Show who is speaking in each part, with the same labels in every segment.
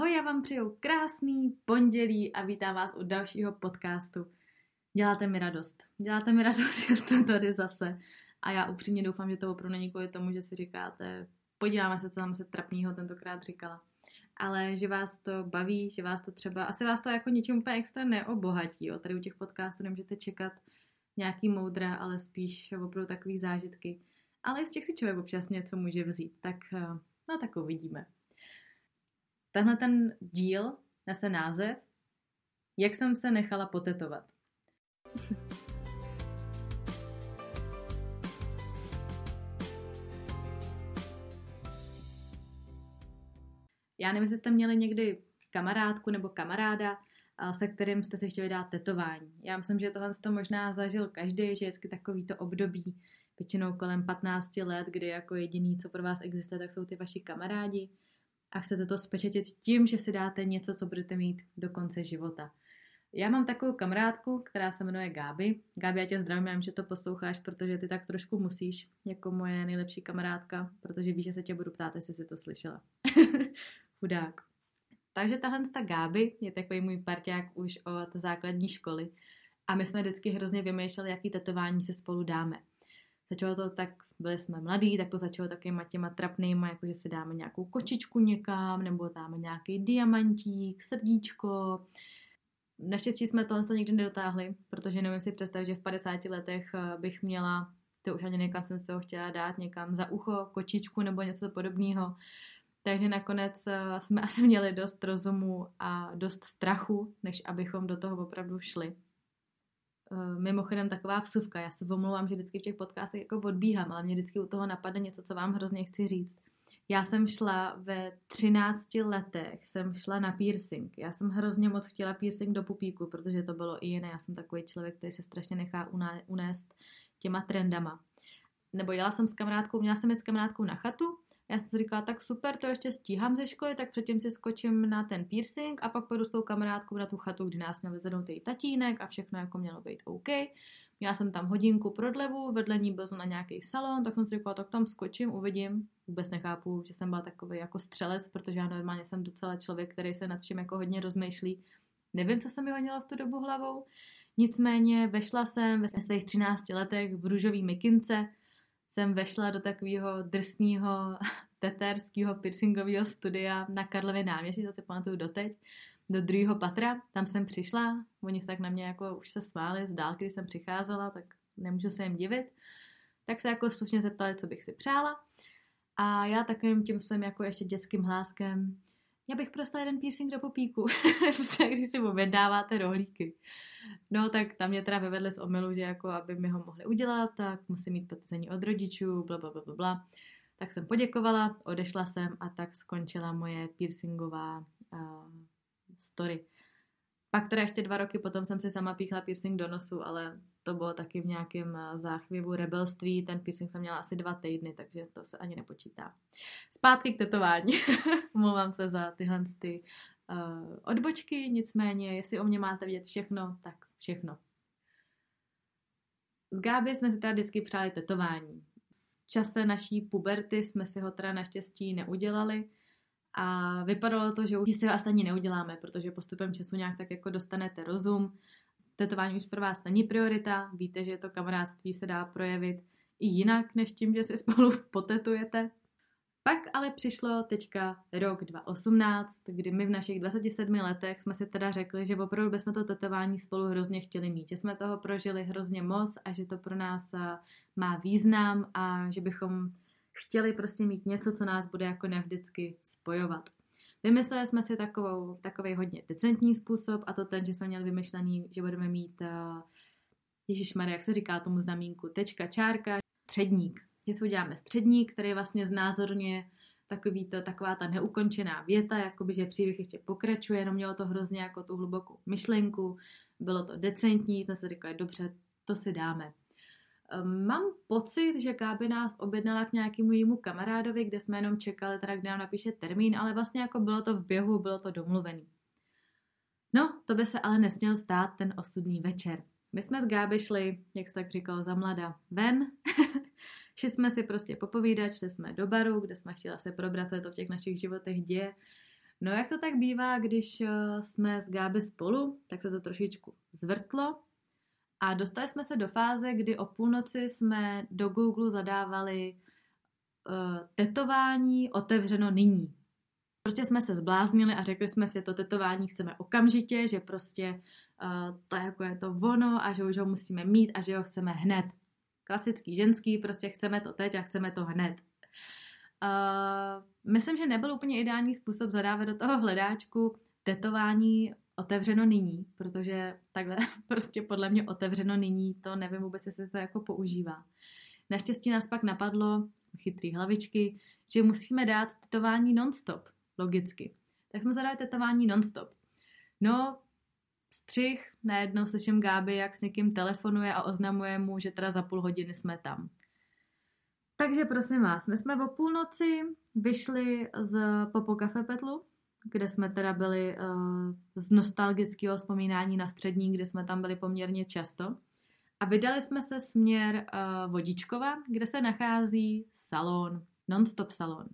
Speaker 1: Ahoj, já vám přeju krásný pondělí a vítám vás u dalšího podcastu. Děláte mi radost. Děláte mi radost, že jste tady zase. A já upřímně doufám, že to opravdu není kvůli tomu, že si říkáte, podíváme se, co tam se trapného tentokrát říkala. Ale že vás to baví, že vás to třeba, asi vás to jako ničím úplně extra neobohatí. Jo. Tady u těch podcastů nemůžete čekat nějaký moudra, ale spíš opravdu takový zážitky. Ale z těch si člověk občas něco může vzít. Tak eh, no tak uvidíme. Tenhle ten díl nese název Jak jsem se nechala potetovat. Já nevím, jestli jste měli někdy kamarádku nebo kamaráda, se kterým jste si chtěli dát tetování. Já myslím, že tohle to možná zažil každý, že je takový to období, většinou kolem 15 let, kdy jako jediný, co pro vás existuje, tak jsou ty vaši kamarádi a chcete to spečetit tím, že si dáte něco, co budete mít do konce života. Já mám takovou kamarádku, která se jmenuje Gáby. Gáby, já tě zdravím, já vím, že to posloucháš, protože ty tak trošku musíš, jako moje nejlepší kamarádka, protože víš, že se tě budu ptát, jestli jsi to slyšela. Chudák. Takže tahle ta Gáby je takový můj parťák už od základní školy a my jsme vždycky hrozně vymýšleli, jaký tetování se spolu dáme. Začalo to tak, byli jsme mladí, tak to začalo takovýma těma trapnýma, jako že si dáme nějakou kočičku někam, nebo dáme nějaký diamantík, srdíčko. Naštěstí jsme tohle nikdy nedotáhli, protože nevím si představit, že v 50 letech eh, bych měla, to už ani někam jsem se ho chtěla dát, někam za ucho, kočičku nebo něco podobného. Takže nakonec eh, jsme asi měli dost rozumu a dost strachu, než abychom do toho opravdu šli. Eh, mimochodem taková vsuvka, já se omlouvám, že vždycky v těch podcastech jako odbíhám, ale mě vždycky u toho napadne něco, co vám hrozně chci říct. Já jsem šla ve 13 letech, jsem šla na piercing. Já jsem hrozně moc chtěla piercing do pupíku, protože to bylo i jiné. Já jsem takový člověk, který se strašně nechá unést těma trendama. Nebo jela jsem s kamarádkou, měla jsem jít s kamarádkou na chatu já jsem si říkala, tak super, to ještě stíhám ze školy, tak předtím si skočím na ten piercing a pak půjdu s tou kamarádkou na tu chatu, kdy nás měl vyzvednout její tatínek a všechno jako mělo být OK. Já jsem tam hodinku prodlevu, vedle ní byl jsem na nějaký salon, tak jsem si říkala, tak tam skočím, uvidím. Vůbec nechápu, že jsem byla takový jako střelec, protože já normálně jsem docela člověk, který se nad vším jako hodně rozmýšlí. Nevím, co se mi honilo v tu dobu hlavou. Nicméně vešla jsem ve svých 13 letech v růžový mikince, jsem vešla do takového drsného teterského piercingového studia na Karlově náměstí, to si pamatuju doteď, do druhého patra, tam jsem přišla, oni se tak na mě jako už se smáli z dálky, když jsem přicházela, tak nemůžu se jim divit, tak se jako slušně zeptali, co bych si přála. A já takovým tím svým jako ještě dětským hláskem, já bych prostě jeden piercing do popíku, prostě když si objednáváte rohlíky. No tak tam mě teda vyvedli z omylu, že jako aby mi ho mohli udělat, tak musím mít potvrzení od rodičů, bla, bla, bla, bla, bla. Tak jsem poděkovala, odešla jsem a tak skončila moje piercingová uh, story. Pak teda ještě dva roky potom jsem si sama píchla piercing do nosu, ale to bylo taky v nějakém záchvěvu rebelství. Ten piercing jsem měla asi dva týdny, takže to se ani nepočítá. Zpátky k tetování. Mluvám se za tyhle ty uh, odbočky, nicméně, jestli o mě máte vidět všechno, tak všechno. S Gáby jsme si teda vždycky přáli tetování. V čase naší puberty jsme si ho teda naštěstí neudělali a vypadalo to, že už si ho asi ani neuděláme, protože postupem času nějak tak jako dostanete rozum. Tetování už pro vás není priorita, víte, že to kamarádství se dá projevit i jinak, než tím, že si spolu potetujete. Pak ale přišlo teďka rok 2018, kdy my v našich 27 letech jsme si teda řekli, že opravdu bychom to tetování spolu hrozně chtěli mít, že jsme toho prožili hrozně moc a že to pro nás eh, má význam a že bychom chtěli prostě mít něco, co nás bude jako nevždycky spojovat. Vymysleli jsme si takovou, takový hodně decentní způsob a to ten, že jsme měli vymyšlený, že budeme mít uh, Ježíš jak se říká tomu znamínku, tečka, čárka, středník že si uděláme středník, který vlastně znázorňuje takový to, taková ta neukončená věta, jakoby, že příběh ještě pokračuje, jenom mělo to hrozně jako tu hlubokou myšlenku, bylo to decentní, jsme si říkali, dobře, to si dáme. Mám pocit, že Gáby nás objednala k nějakému jejímu kamarádovi, kde jsme jenom čekali, teda kde nám napíše termín, ale vlastně jako bylo to v běhu, bylo to domluvený. No, to by se ale nesměl stát ten osudný večer. My jsme s Gáby šli, jak jsi tak říkal, za mlada ven. šli jsme si prostě popovídat, šli jsme do baru, kde jsme chtěli se probrat, co je to v těch našich životech děje. No jak to tak bývá, když eh, jsme s Gáby spolu, tak se to trošičku zvrtlo a dostali jsme se do fáze, kdy o půlnoci jsme do Google zadávali uh, tetování otevřeno nyní. Prostě jsme se zbláznili a řekli jsme si, že to tetování chceme okamžitě, že prostě uh, to jako je to ono a že už ho musíme mít a že ho chceme hned. Klasický ženský, prostě chceme to teď a chceme to hned. Uh, myslím, že nebyl úplně ideální způsob zadávat do toho hledáčku tetování otevřeno nyní, protože takhle prostě podle mě otevřeno nyní, to nevím vůbec, jestli se to jako používá. Naštěstí nás pak napadlo, chytrý hlavičky, že musíme dát tetování nonstop, logicky. Tak jsme zadali tetování nonstop. No, střih, najednou slyším Gáby, jak s někým telefonuje a oznamuje mu, že teda za půl hodiny jsme tam. Takže prosím vás, my jsme o půlnoci vyšli z Popo Cafe Petlu, kde jsme teda byli uh, z nostalgického vzpomínání na střední, kde jsme tam byli poměrně často. A vydali jsme se směr uh, Vodičkova, kde se nachází salon, non-stop salon.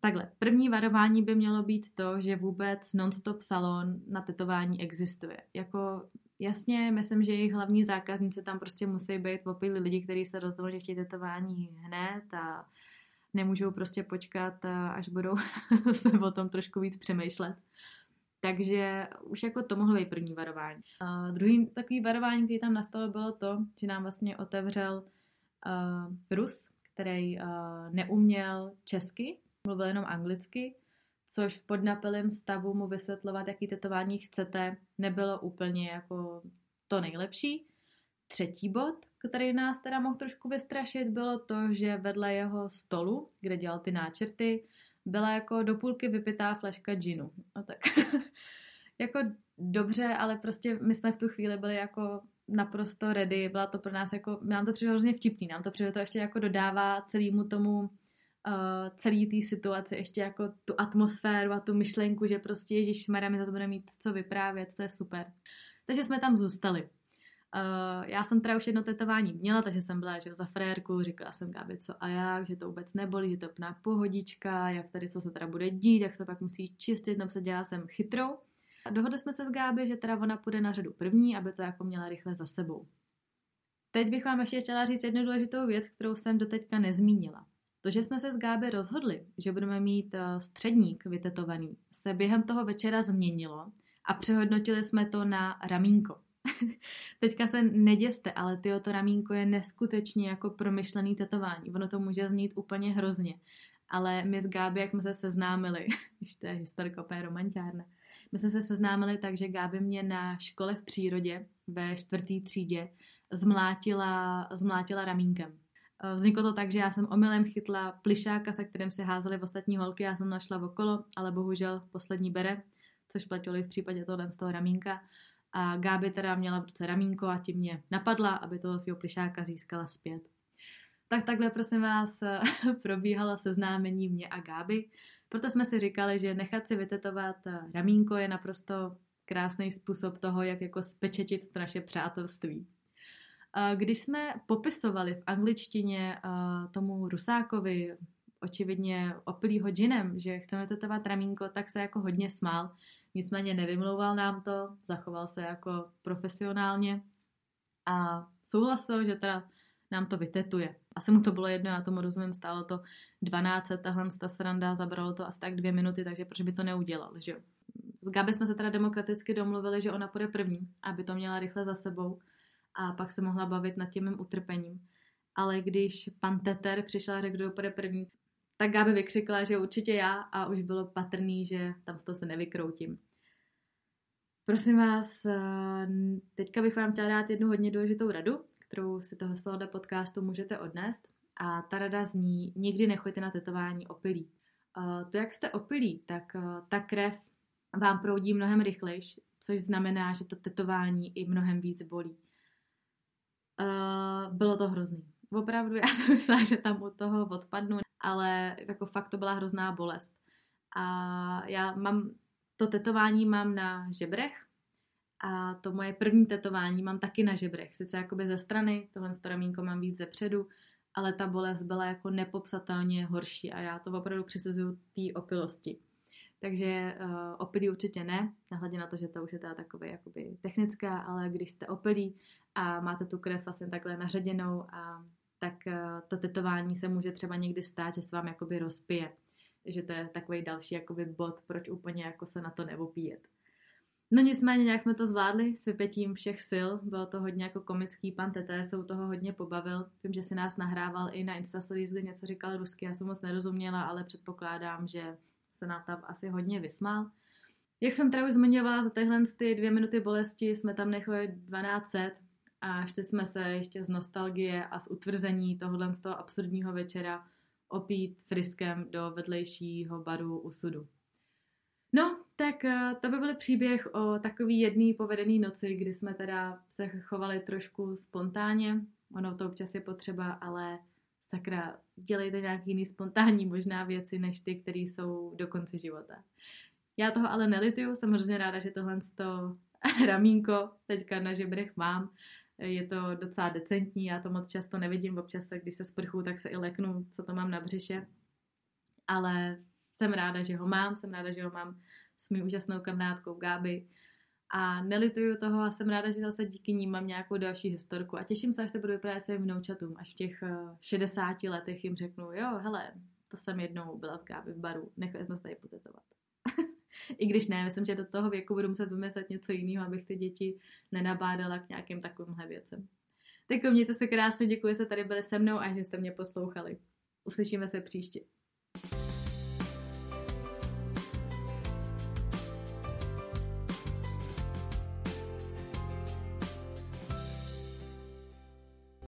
Speaker 1: Takhle, první varování by mělo být to, že vůbec non-stop salon na tetování existuje. Jako jasně, myslím, že jejich hlavní zákazníci tam prostě musí být opilí lidi, kteří se rozhodnou, že chtějí tetování hned a nemůžou prostě počkat, až budou se o tom trošku víc přemýšlet. Takže už jako to mohlo být první varování. A druhý takový varování, který tam nastalo, bylo to, že nám vlastně otevřel uh, Rus, který uh, neuměl česky, mluvil jenom anglicky, což v podnapilém stavu mu vysvětlovat, jaký tetování chcete, nebylo úplně jako to nejlepší. Třetí bod, který nás teda mohl trošku vystrašit, bylo to, že vedle jeho stolu, kde dělal ty náčrty, byla jako do půlky vypitá flaška džinu. No tak jako dobře, ale prostě my jsme v tu chvíli byli jako naprosto ready, byla to pro nás jako, nám to přišlo hrozně vtipný, nám to přišlo to ještě jako dodává celému tomu uh, celý té situaci ještě jako tu atmosféru a tu myšlenku, že prostě Ježíš Maria mi zase bude mít co vyprávět, to je super. Takže jsme tam zůstali. Uh, já jsem teda už jedno tetování měla, takže jsem byla že za frérku, říkala jsem Gábi co a jak, že to vůbec nebolí, že to je pohodička, jak tady co se teda bude dít, jak se to pak musí čistit, tam se dělala jsem chytrou. A dohodli jsme se s Gáby, že teda ona půjde na řadu první, aby to jako měla rychle za sebou. Teď bych vám ještě chtěla říct jednu důležitou věc, kterou jsem doteďka nezmínila. To, že jsme se s Gáby rozhodli, že budeme mít uh, středník vytetovaný, se během toho večera změnilo a přehodnotili jsme to na ramínko. Teďka se neděste, ale ty to ramínko je neskutečně jako promyšlený tetování. Ono to může znít úplně hrozně. Ale my s Gáby, jak jsme se seznámili, když to je historka úplně romantiárna, my jsme se seznámili tak, že Gáby mě na škole v přírodě ve čtvrtý třídě zmlátila, zmlátila ramínkem. Eh, vzniklo to tak, že já jsem omylem chytla plišáka, se kterým se házely ostatní holky, já jsem našla okolo, ale bohužel poslední bere, což platilo i v případě tohle z toho ramínka. A Gáby teda měla v ruce ramínko a tím mě napadla, aby toho svého plišáka získala zpět. Tak takhle prosím vás probíhala seznámení mě a Gáby. Proto jsme si říkali, že nechat si vytetovat ramínko je naprosto krásný způsob toho, jak jako spečetit to naše přátelství. Když jsme popisovali v angličtině tomu Rusákovi, očividně opilýho džinem, že chceme tetovat ramínko, tak se jako hodně smál, Nicméně nevymlouval nám to, zachoval se jako profesionálně a souhlasil, že teda nám to vytetuje. Asi mu to bylo jedno, já tomu rozumím, stálo to 12, tahle ta sranda, zabralo to asi tak dvě minuty, takže proč by to neudělal, že S Gabi jsme se teda demokraticky domluvili, že ona půjde první, aby to měla rychle za sebou a pak se mohla bavit nad tím mým utrpením. Ale když pan Teter přišel a řekl, kdo půjde první, tak Gáby vykřikla, že určitě já a už bylo patrný, že tam z toho se nevykroutím. Prosím vás, eh, teďka bych vám chtěla dát jednu hodně důležitou radu, kterou si toho tohoto podcastu můžete odnést. A ta rada zní, nikdy nechoďte na tetování opilí. uh, to, jak jste opilí, tak uh, ta krev vám proudí mnohem rychlejš, což znamená, že to tetování i mnohem víc bolí. Bylo to hrozný. Opravdu, já jsem myslela, že tam u toho odpadnu, ale jako fakt to byla hrozná bolest. A já mám, to tetování mám na žebrech a to moje první tetování mám taky na žebrech. Sice jakoby ze strany, tohle ramínko mám víc ze předu, ale ta bolest byla jako nepopsatelně horší a já to opravdu přisuzuju té opilosti. Takže uh, opilí určitě ne, nahledě na to, že to už je teda takové jakoby technická, ale když jste opilí a máte tu krev vlastně takhle naředěnou, a, tak uh, to tetování se může třeba někdy stát, že se vám jakoby rozpije. Že to je takový další jakoby bod, proč úplně jako se na to neopíjet. No nicméně nějak jsme to zvládli s vypětím všech sil, bylo to hodně jako komický, pan Tete se u toho hodně pobavil, vím, že si nás nahrával i na Insta Stories, kdy něco říkal rusky, já jsem moc nerozuměla, ale předpokládám, že se nám tam asi hodně vysmál. Jak jsem teda už zmiňovala, za tyhle ty dvě minuty bolesti jsme tam nechali 1200 a šli jsme se ještě z nostalgie a z utvrzení tohohle z toho absurdního večera opít friskem do vedlejšího baru u sudu. No, tak eh, to by byl příběh o takový jedný povedený noci, kdy jsme teda se chovali trošku spontánně. Ono to občas je potřeba, ale sakra, dělejte nějaký jiný spontánní možná věci, než ty, které jsou do konce života. Já toho ale nelituju, jsem hrozně ráda, že tohle to ramínko teďka na žebrech mám. Je to docela decentní, já to moc často nevidím, občas se, když se sprchu, tak se i leknu, co to mám na břiše. Ale jsem ráda, že ho mám, jsem ráda, že ho mám s mým úžasnou kamarádkou Gáby a nelituju toho a jsem ráda, že zase díky ní mám nějakou další historku a těším se, až to budu vyprávět svým vnoučatům, až v těch 60 eh, letech jim řeknu, jo, hele, to jsem jednou byla s Gáby v baru, nechali jsme se tady potetovat. I když ne, myslím, že do toho věku budu muset vymyslet něco jiného, abych ty děti nenabádala k nějakým takovýmhle věcem. Tak mějte se krásně, děkuji, že jste tady byli se mnou a že jste mě poslouchali. Uslyšíme se příště.